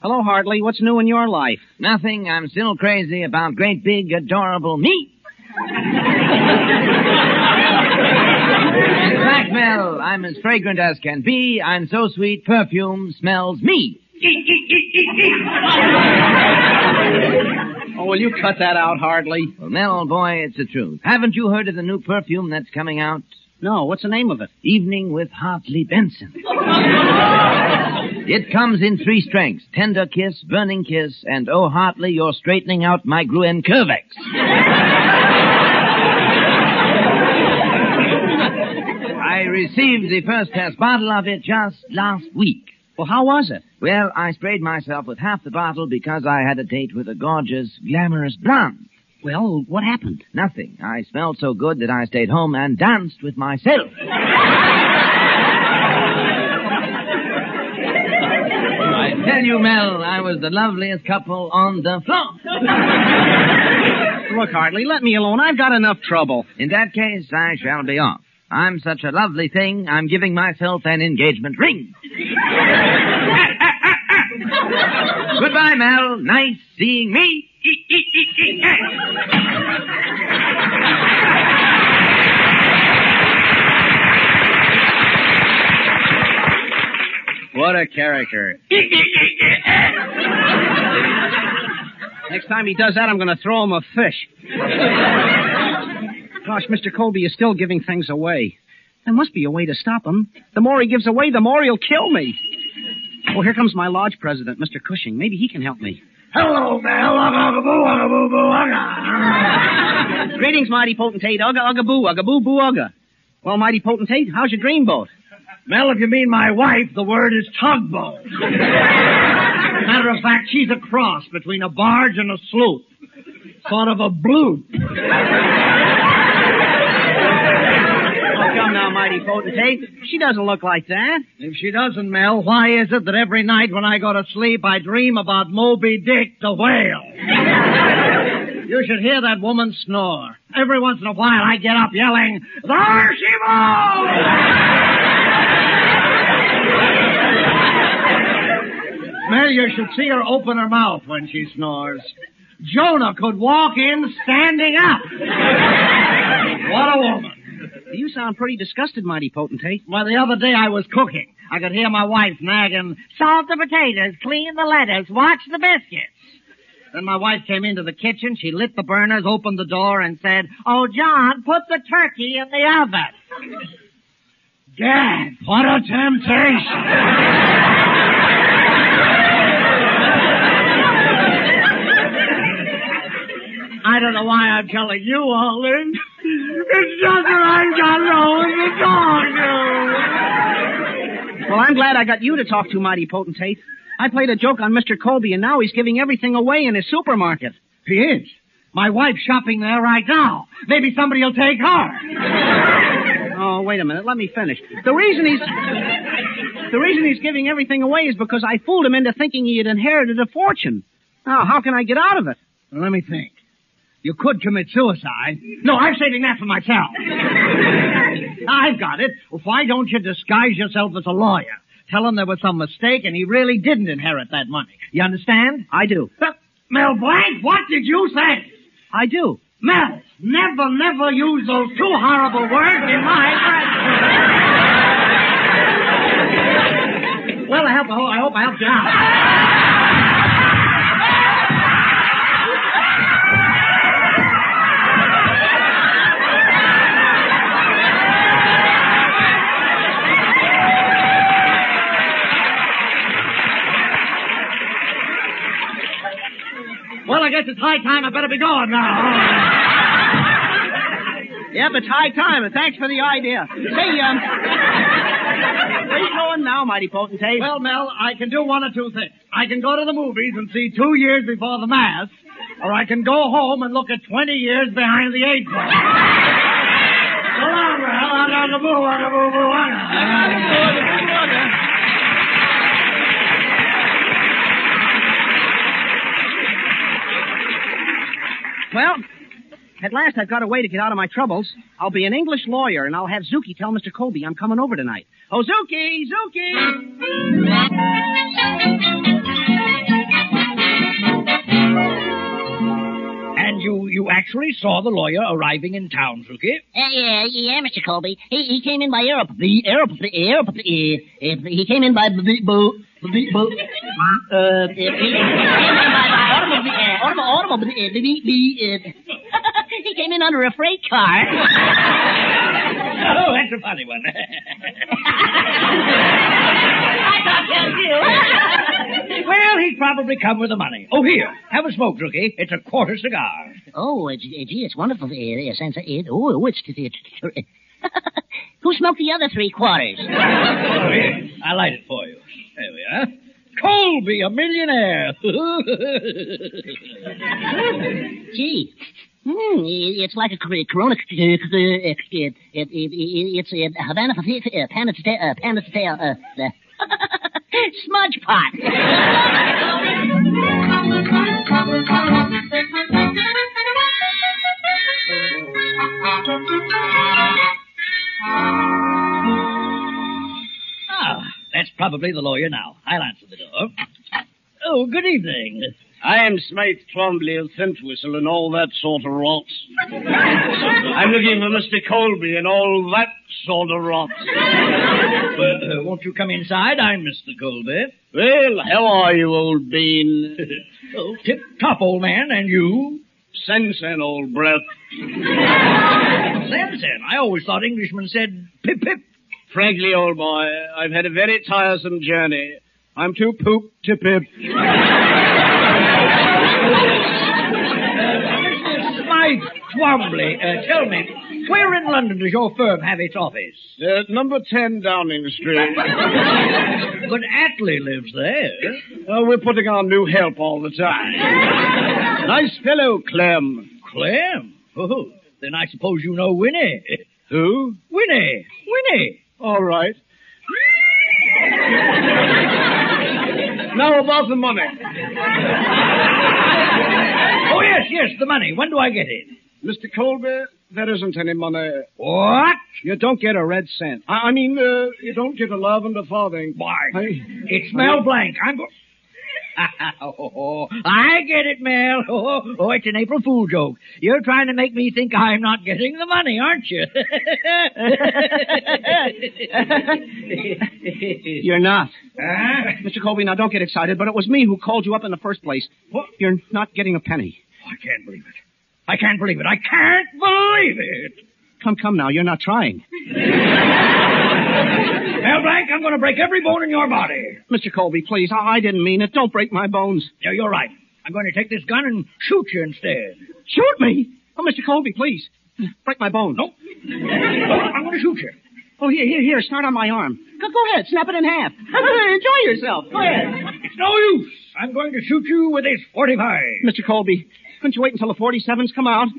Speaker 18: Hello, Hartley. What's new in your life?
Speaker 25: Nothing. I'm still crazy about great big adorable me. Mel, I'm as fragrant as can be. I'm so sweet, perfume smells me.
Speaker 18: Oh, will you cut that out, Hartley?
Speaker 25: Well, Mel, boy, it's the truth. Haven't you heard of the new perfume that's coming out?
Speaker 18: No, what's the name of it?
Speaker 25: Evening with Hartley Benson. It comes in three strengths. Tender kiss, burning kiss, and oh, Hartley, you're straightening out my Gruen Curvex. Received the first test bottle of it just last week.
Speaker 18: Well, how was it?
Speaker 25: Well, I sprayed myself with half the bottle because I had a date with a gorgeous, glamorous blonde.
Speaker 18: Well, what happened?
Speaker 25: Nothing. I smelled so good that I stayed home and danced with myself. I tell you, Mel, I was the loveliest couple on the floor.
Speaker 18: Look, Hartley, let me alone. I've got enough trouble.
Speaker 25: In that case, I shall be off. I'm such a lovely thing, I'm giving myself an engagement ring. Goodbye, Mel. Nice seeing me.
Speaker 18: What a character. Next time he does that, I'm going to throw him a fish. Gosh, Mr. Colby is still giving things away. There must be a way to stop him. The more he gives away, the more he'll kill me. Oh, here comes my lodge president, Mr. Cushing. Maybe he can help me.
Speaker 26: Hello, Mel. Ugga, ugga, boo, ugga, boo, boo, ugga.
Speaker 18: Greetings, mighty potentate. Ugga, ugga, boo, ugga, boo, boo, ugga. Well, mighty potentate, how's your dreamboat?
Speaker 26: Mel, if you mean my wife, the word is tugboat. Matter of fact, she's a cross between a barge and a sloop. Sort of a bloop.
Speaker 18: Come now, mighty potentate. She doesn't look like that.
Speaker 26: If she doesn't, Mel, why is it that every night when I go to sleep I dream about Moby Dick the whale? you should hear that woman snore. Every once in a while I get up yelling, There she goes! Mel, you should see her open her mouth when she snores. Jonah could walk in standing up. what a woman.
Speaker 18: You sound pretty disgusted, mighty potentate.
Speaker 26: Well, the other day I was cooking. I could hear my wife nagging, salt the potatoes, clean the lettuce, watch the biscuits. Then my wife came into the kitchen. She lit the burners, opened the door, and said, "Oh, John, put the turkey in the oven." Dad, what a temptation! I don't know why I'm telling you all this. It's just that I got no one to talk to.
Speaker 18: Well, I'm glad I got you to talk to, mighty potentate. I played a joke on Mr. Colby, and now he's giving everything away in his supermarket.
Speaker 26: He is. My wife's shopping there right now. Maybe somebody will take her.
Speaker 18: Oh, wait a minute. Let me finish. The reason he's the reason he's giving everything away is because I fooled him into thinking he had inherited a fortune. Now, how can I get out of it?
Speaker 26: Let me think. You could commit suicide. No, I'm saving that for myself. I've got it. Why don't you disguise yourself as a lawyer? Tell him there was some mistake and he really didn't inherit that money. You understand?
Speaker 18: I do.
Speaker 26: Uh, Mel Blanc, what did you say?
Speaker 18: I do.
Speaker 26: Mel, never, never use those two horrible words in my presence. well, I hope, I hope I helped you out. Well, I guess it's high time I better be going now.
Speaker 18: Yep, it's high time, and thanks for the idea. Say, um, where you going now, mighty potentate?
Speaker 26: Well, Mel, I can do one or two things. I can go to the movies and see two years before the mast, or I can go home and look at 20 years behind the eight ball. So long, Mel. I'm on the move, on the move, on the move.
Speaker 18: Well, at last I've got a way to get out of my troubles. I'll be an English lawyer, and I'll have Zuki tell Mr. Colby I'm coming over tonight. Oh, Zuki! Zuki!
Speaker 20: And you, you actually saw the lawyer arriving in town, Zuki?
Speaker 17: Uh, yeah, yeah, Mr. Colby. He, he came in by aeroplane. The aeroplane. Aeroplane. Uh, he came in by the boat. The boat. Uh, he came in by automobile. Uh, automobile. uh, the, the, uh, he came in under a freight car.
Speaker 20: Oh, that's a funny one.
Speaker 17: I thought that you.
Speaker 20: well, he's probably come with the money. Oh, here, have a smoke, Zuki. It's a quarter cigar.
Speaker 17: Oh, it's, gee, it's wonderful. Uh, uh, sense of it. Oh, it's. It, it, Who smoked the other three quarters?
Speaker 20: Oh, here, I'll light it for you. There we are. Colby, a millionaire.
Speaker 17: Gee. Hmm, it's like a corona. It, it, it, it, it's a Havana uh, Panatale, uh, Panatale, uh, the smudge pot.
Speaker 20: Probably the lawyer now. I'll answer the door. Oh, good evening.
Speaker 21: I am Smythe Twombly of Scent and all that sort of rot. I'm looking for Mr. Colby and all that sort of rot.
Speaker 20: Well, uh, won't you come inside? I'm Mr. Colby.
Speaker 21: Well, how are you, old bean?
Speaker 20: oh, tip top, old man, and you?
Speaker 21: Sen sen, old breath.
Speaker 20: Samson. I always thought Englishmen said pip pip.
Speaker 21: Frankly, old boy, I've had a very tiresome journey. I'm too pooped to pip.
Speaker 20: Smythe Twombly, uh, tell me, where in London does your firm have its office?
Speaker 21: Uh, number 10 Downing Street.
Speaker 20: but Attlee lives there.
Speaker 21: Oh, we're putting on new help all the time. nice fellow, Clem.
Speaker 20: Clem? Oh, then I suppose you know Winnie.
Speaker 21: Who?
Speaker 20: Winnie. Winnie.
Speaker 21: All right. now about the money.
Speaker 20: Oh, yes, yes, the money. When do I get it?
Speaker 21: Mr. Colby, there isn't any money.
Speaker 20: What?
Speaker 21: You don't get a red cent. I, I mean, uh, you don't get a love and a farthing.
Speaker 20: Why?
Speaker 21: I,
Speaker 20: It's Mel Blanc. I'm. Go- oh, I get it, Mel. Oh, oh, it's an April Fool joke. You're trying to make me think I'm not getting the money, aren't you?
Speaker 18: You're not. Mr. Colby, now don't get excited, but it was me who called you up in the first place. You're not getting a penny.
Speaker 20: Oh, I can't believe it. I can't believe it. I can't believe it.
Speaker 18: Come, come now, you're not trying.
Speaker 20: Mel Blanc, I'm going to break every bone in your body.
Speaker 18: Mr. Colby, please, I, I didn't mean it. Don't break my bones.
Speaker 20: Yeah, you're right. I'm going to take this gun and shoot you instead.
Speaker 18: Shoot me? Oh, Mr. Colby, please. Break my bones.
Speaker 20: Nope. I'm going to shoot you.
Speaker 18: Oh, here, here, here. Start on my arm. Go, go ahead. Snap it in half. Enjoy yourself. Go ahead.
Speaker 20: It's no use. I'm going to shoot you with this 45.
Speaker 18: Mr. Colby, couldn't you wait until the 47s come out?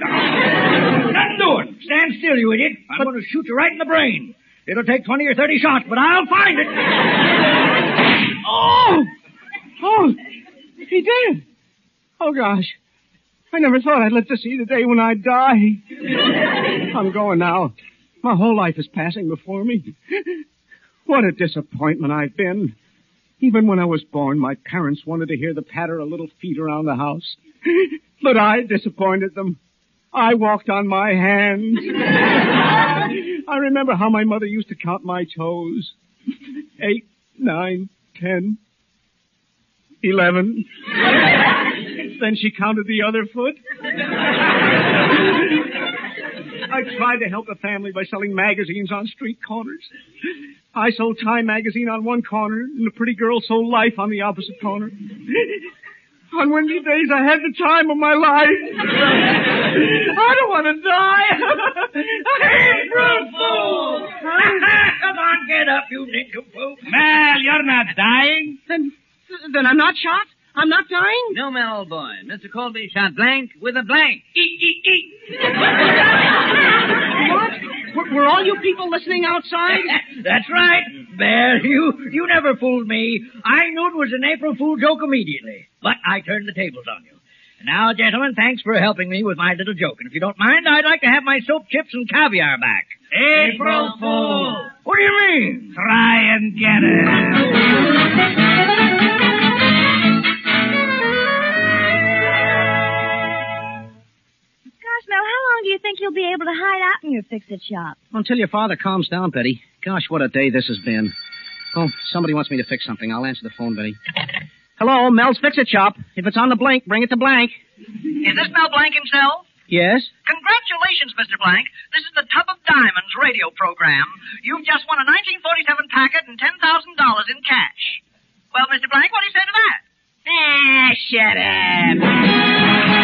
Speaker 20: Stand still, you idiot. I'm going to shoot you right in the brain. It'll take 20 or 30 shots, but I'll find it.
Speaker 18: Oh! Oh! He did! Oh, gosh. I never thought I'd live to see the day when I'd die. I'm going now. My whole life is passing before me. What a disappointment I've been. Even when I was born, my parents wanted to hear the patter of little feet around the house. But I disappointed them. I walked on my hands. I remember how my mother used to count my toes. Eight, nine, ten, eleven. then she counted the other foot. I tried to help the family by selling magazines on street corners. I sold Time magazine on one corner, and the pretty girl sold Life on the opposite corner. On windy days, I had the time of my life. I don't want to die.
Speaker 20: April Fool! Come on, get up, you nincompoop.
Speaker 18: Mel, you're not dying. Then, then I'm not shot? I'm not dying?
Speaker 25: No, Mel, old boy. Mr. Colby shot blank with a blank.
Speaker 20: Eat, eat, eat.
Speaker 18: What? Were, were all you people listening outside?
Speaker 20: That's right. Bear, you, you never fooled me. I knew it was an April Fool joke immediately. But I turned the tables on you. And now, gentlemen, thanks for helping me with my little joke. And if you don't mind, I'd like to have my soap chips and caviar back.
Speaker 23: April Fool!
Speaker 20: What do you mean?
Speaker 23: Try and get it.
Speaker 19: Gosh, Mel, how long do you think you'll be able to hide out in your fix-it shop?
Speaker 18: Until your father calms down, Betty. Gosh, what a day this has been. Oh, somebody wants me to fix something. I'll answer the phone, Betty. Hello, Mel's Fix-It Shop. If it's on the blank, bring it to blank.
Speaker 22: Is this Mel Blanc himself?
Speaker 18: Yes?
Speaker 22: Congratulations, Mr. Blanc. This is the Tub of Diamonds radio program. You've just won a 1947 Packard and $10,000 in cash. Well, Mr. Blanc, what do you say to that?
Speaker 27: Ah, shut up.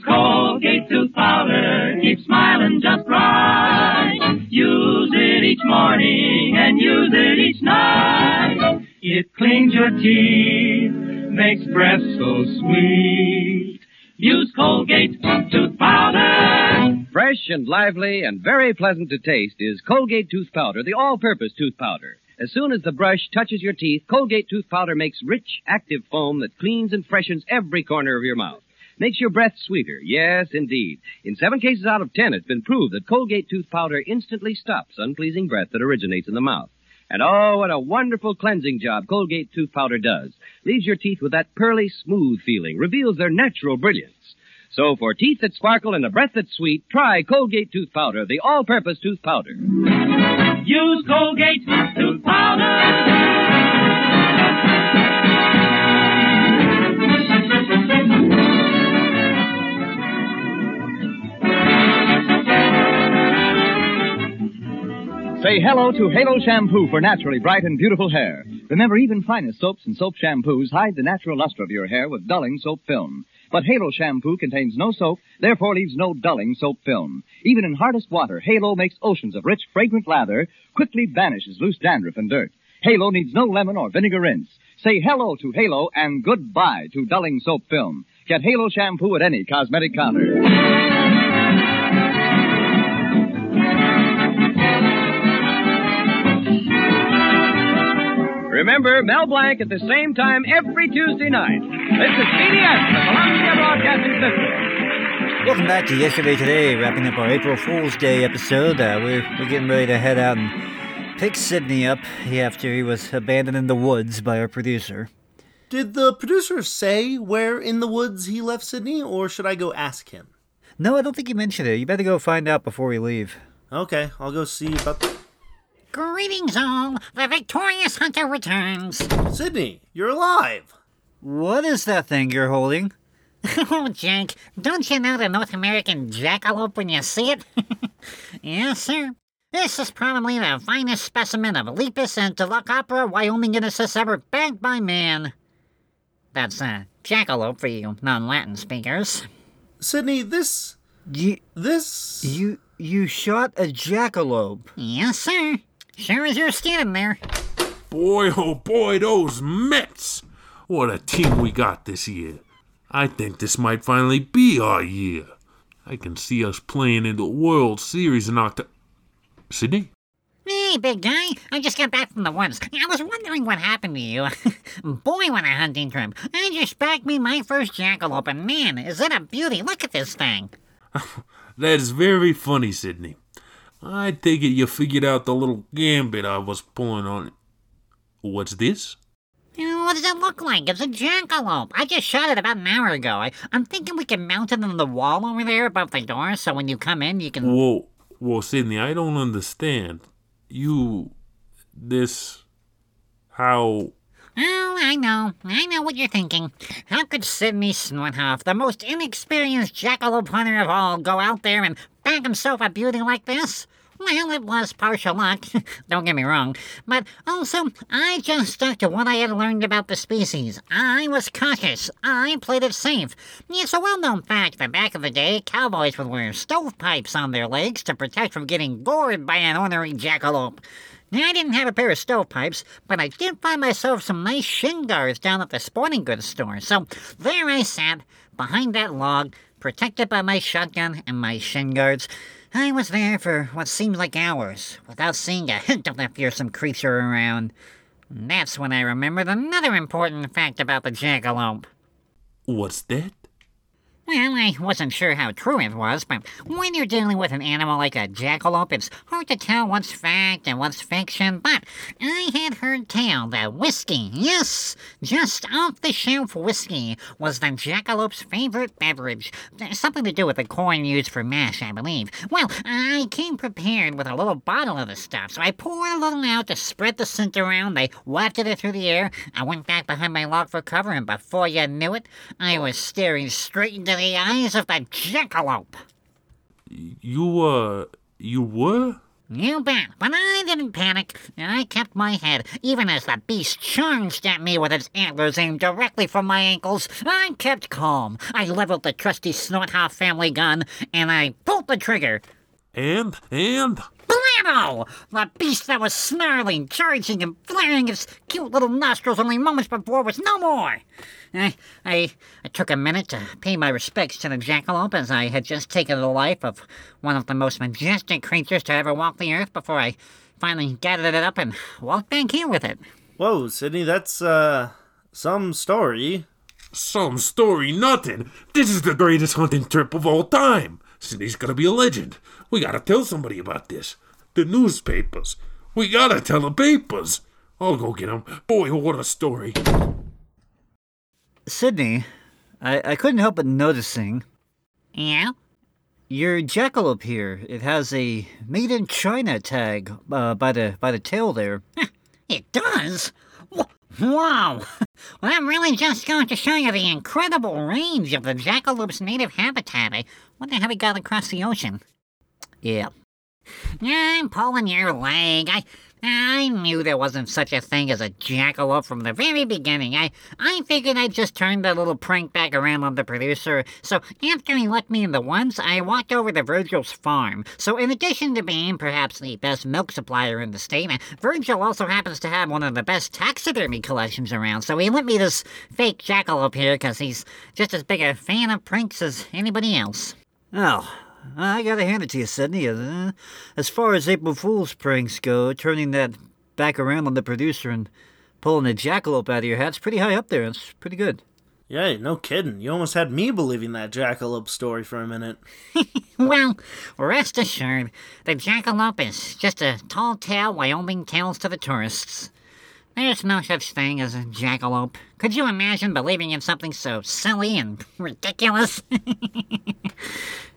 Speaker 23: Use Colgate tooth powder. Keep smiling just right. Use it each morning and use it each night. It cleans your teeth, makes breath so sweet. Use Colgate tooth powder.
Speaker 16: Fresh and lively and very pleasant to taste is Colgate tooth powder, the all-purpose tooth powder. As soon as the brush touches your teeth, Colgate tooth powder makes rich, active foam that cleans and freshens every corner of your mouth. Makes your breath sweeter. Yes, indeed. In seven cases out of ten, it's been proved that Colgate tooth powder instantly stops unpleasing breath that originates in the mouth. And oh, what a wonderful cleansing job Colgate tooth powder does. Leaves your teeth with that pearly smooth feeling, reveals their natural brilliance. So for teeth that sparkle and a breath that's sweet, try Colgate tooth powder, the all-purpose tooth powder.
Speaker 23: Use Colgate tooth powder.
Speaker 28: Say hello to Halo Shampoo for naturally bright and beautiful hair. Remember, even finest soaps and soap shampoos hide the natural luster of your hair with dulling soap film. But Halo Shampoo contains no soap, therefore leaves no dulling soap film. Even in hardest water, Halo makes oceans of rich, fragrant lather, quickly banishes loose dandruff and dirt. Halo needs no lemon or vinegar rinse. Say hello to Halo and goodbye to dulling soap film. Get Halo Shampoo at any cosmetic counter.
Speaker 16: Remember, Mel Blanc at the same time every Tuesday night. This is CBS, the Columbia Broadcasting System.
Speaker 3: Welcome back to Yesterday Today, wrapping up our April Fool's Day episode. Uh, we're, we're getting ready to head out and pick Sydney up after he was abandoned in the woods by our producer.
Speaker 4: Did the producer say where in the woods he left Sydney, or should I go ask him?
Speaker 3: No, I don't think he mentioned it. You better go find out before we leave.
Speaker 4: Okay, I'll go see about.
Speaker 5: Greetings, all. The victorious hunter returns.
Speaker 4: Sydney, you're alive.
Speaker 3: What is that thing you're holding?
Speaker 5: oh, Jake, don't you know the North American jackalope when you see it? yes, sir. This is probably the finest specimen of Lepus antilocapra Wyomingensis ever bagged by man. That's a jackalope for you non-Latin speakers.
Speaker 4: Sydney, this.
Speaker 3: You.
Speaker 4: This.
Speaker 3: You. You shot a jackalope.
Speaker 5: Yes, sir. Sure as you're standing there.
Speaker 2: Boy, oh boy, those Mets! What a team we got this year. I think this might finally be our year. I can see us playing in the World Series in October. Sydney?
Speaker 5: Hey, big guy. I just got back from the woods. I was wondering what happened to you. Boy, what a hunting trip. I just bagged me my first jackalope, and man, is it a beauty. Look at this thing.
Speaker 2: that is very funny, Sydney. I take it you figured out the little gambit I was pulling on it. What's this?
Speaker 5: What does it look like? It's a jackalope. I just shot it about an hour ago. I, I'm thinking we can mount it on the wall over there above the door so when you come in you can.
Speaker 2: Whoa, whoa, Sydney, I don't understand. You. This. How.
Speaker 5: Oh, I know. I know what you're thinking. How could Sydney Snorthoff, the most inexperienced jackalope hunter of all, go out there and bag himself a beauty like this? Well, it was partial luck, don't get me wrong, but also, I just stuck to what I had learned about the species. I was cautious. I played it safe. It's a well known fact that back in the day, cowboys would wear stovepipes on their legs to protect from getting gored by an ornery jackalope. Now, I didn't have a pair of stovepipes, but I did find myself some nice shin guards down at the sporting goods store. So there I sat, behind that log, protected by my shotgun and my shin guards. I was there for what seemed like hours, without seeing a hint of that fearsome creature around. And that's when I remembered another important fact about the jackalope.
Speaker 2: What's that?
Speaker 5: Well, I wasn't sure how true it was, but when you're dealing with an animal like a jackalope, it's hard to tell what's fact and what's fiction. But I had heard tell that whiskey, yes, just off the shelf whiskey, was the jackalope's favorite beverage. Something to do with the corn used for mash, I believe. Well, I came prepared with a little bottle of the stuff, so I poured a little out to spread the scent around. I wafted it through the air. I went back behind my log for cover, and before you knew it, I was staring straight into the eyes of the jackalope.
Speaker 2: You, uh, you were?
Speaker 5: You bet, but I didn't panic. And I kept my head, even as the beast charged at me with its antlers aimed directly for my ankles. I kept calm. I leveled the trusty Snorthoff family gun, and I pulled the trigger.
Speaker 2: And, and?
Speaker 5: Blammo! The beast that was snarling, charging, and flaring its cute little nostrils only moments before was no more. I, I, I took a minute to pay my respects to the jackalope as I had just taken the life of one of the most majestic creatures to ever walk the earth before I finally gathered it up and walked back here with it.
Speaker 4: Whoa, Sydney, that's, uh, some story.
Speaker 2: Some story, nothing. This is the greatest hunting trip of all time. Sydney's gonna be a legend. We gotta tell somebody about this. The newspapers. We gotta tell the papers. I'll go get 'em. Boy, what a story.
Speaker 3: Sydney, I, I couldn't help but noticing.
Speaker 5: Yeah?
Speaker 3: Your jackalope here, it has a made in China tag uh, by the by the tail there.
Speaker 5: It does? Wow! Well, I'm really just going to show you the incredible range of the jackalope's native habitat. I wonder how he got across the ocean.
Speaker 3: Yeah.
Speaker 5: I'm pulling your leg. I I knew there wasn't such a thing as a jackalope from the very beginning. I, I figured I'd just turn that little prank back around on the producer. So after he left me in the ones, I walked over to Virgil's farm. So in addition to being perhaps the best milk supplier in the state, Virgil also happens to have one of the best taxidermy collections around. So he lent me this fake jackalope here because he's just as big a fan of pranks as anybody else.
Speaker 3: Oh, I gotta hand it to you, Sydney. Uh, as far as April Fool's pranks go, turning that back around on the producer and pulling a jackalope out of your hat's pretty high up there. It's pretty good.
Speaker 4: Yeah, no kidding. You almost had me believing that jackalope story for a minute.
Speaker 5: Well, rest assured, the jackalope is just a tall tale Wyoming tells to the tourists. There's no such thing as a jackalope. Could you imagine believing in something so silly and ridiculous?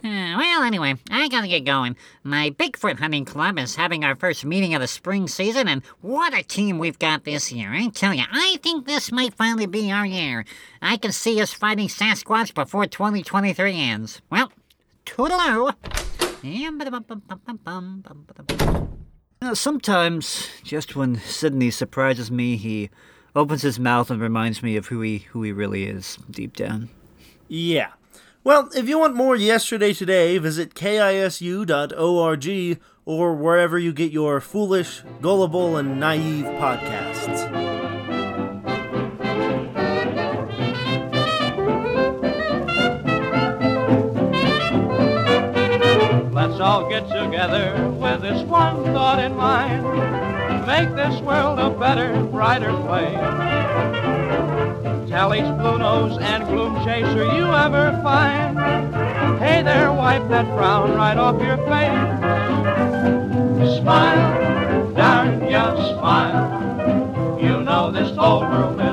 Speaker 5: Uh, well, anyway, I gotta get going. My Bigfoot hunting club is having our first meeting of the spring season, and what a team we've got this year. I tell you, I think this might finally be our year. I can see us fighting Sasquatch before 2023 ends. Well, toodaloo.
Speaker 3: Uh, sometimes, just when Sydney surprises me, he opens his mouth and reminds me of who he who he really is deep down.
Speaker 4: Yeah. Well, if you want more Yesterday Today, visit kisu.org or wherever you get your foolish, gullible, and naive podcasts.
Speaker 17: All get together with this one thought in mind. Make this world a better, brighter place. Tell each blue nose and gloom chaser you ever find. Hey there, wipe that frown right off your face. Smile, darn ya, smile. You know this whole world is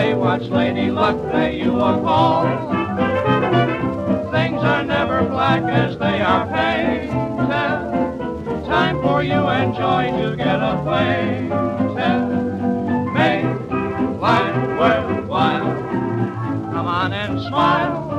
Speaker 17: away watch Lady Luck pay you a call. Things are never black as they are painted. Time for you and joy to get acquainted. Make life worthwhile. Come on and smile.